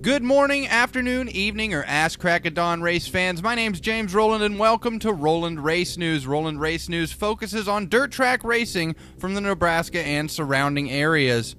Good morning, afternoon, evening, or ass crack of dawn race fans. My name's James Roland, and welcome to Roland Race News. Roland Race News focuses on dirt track racing from the Nebraska and surrounding areas.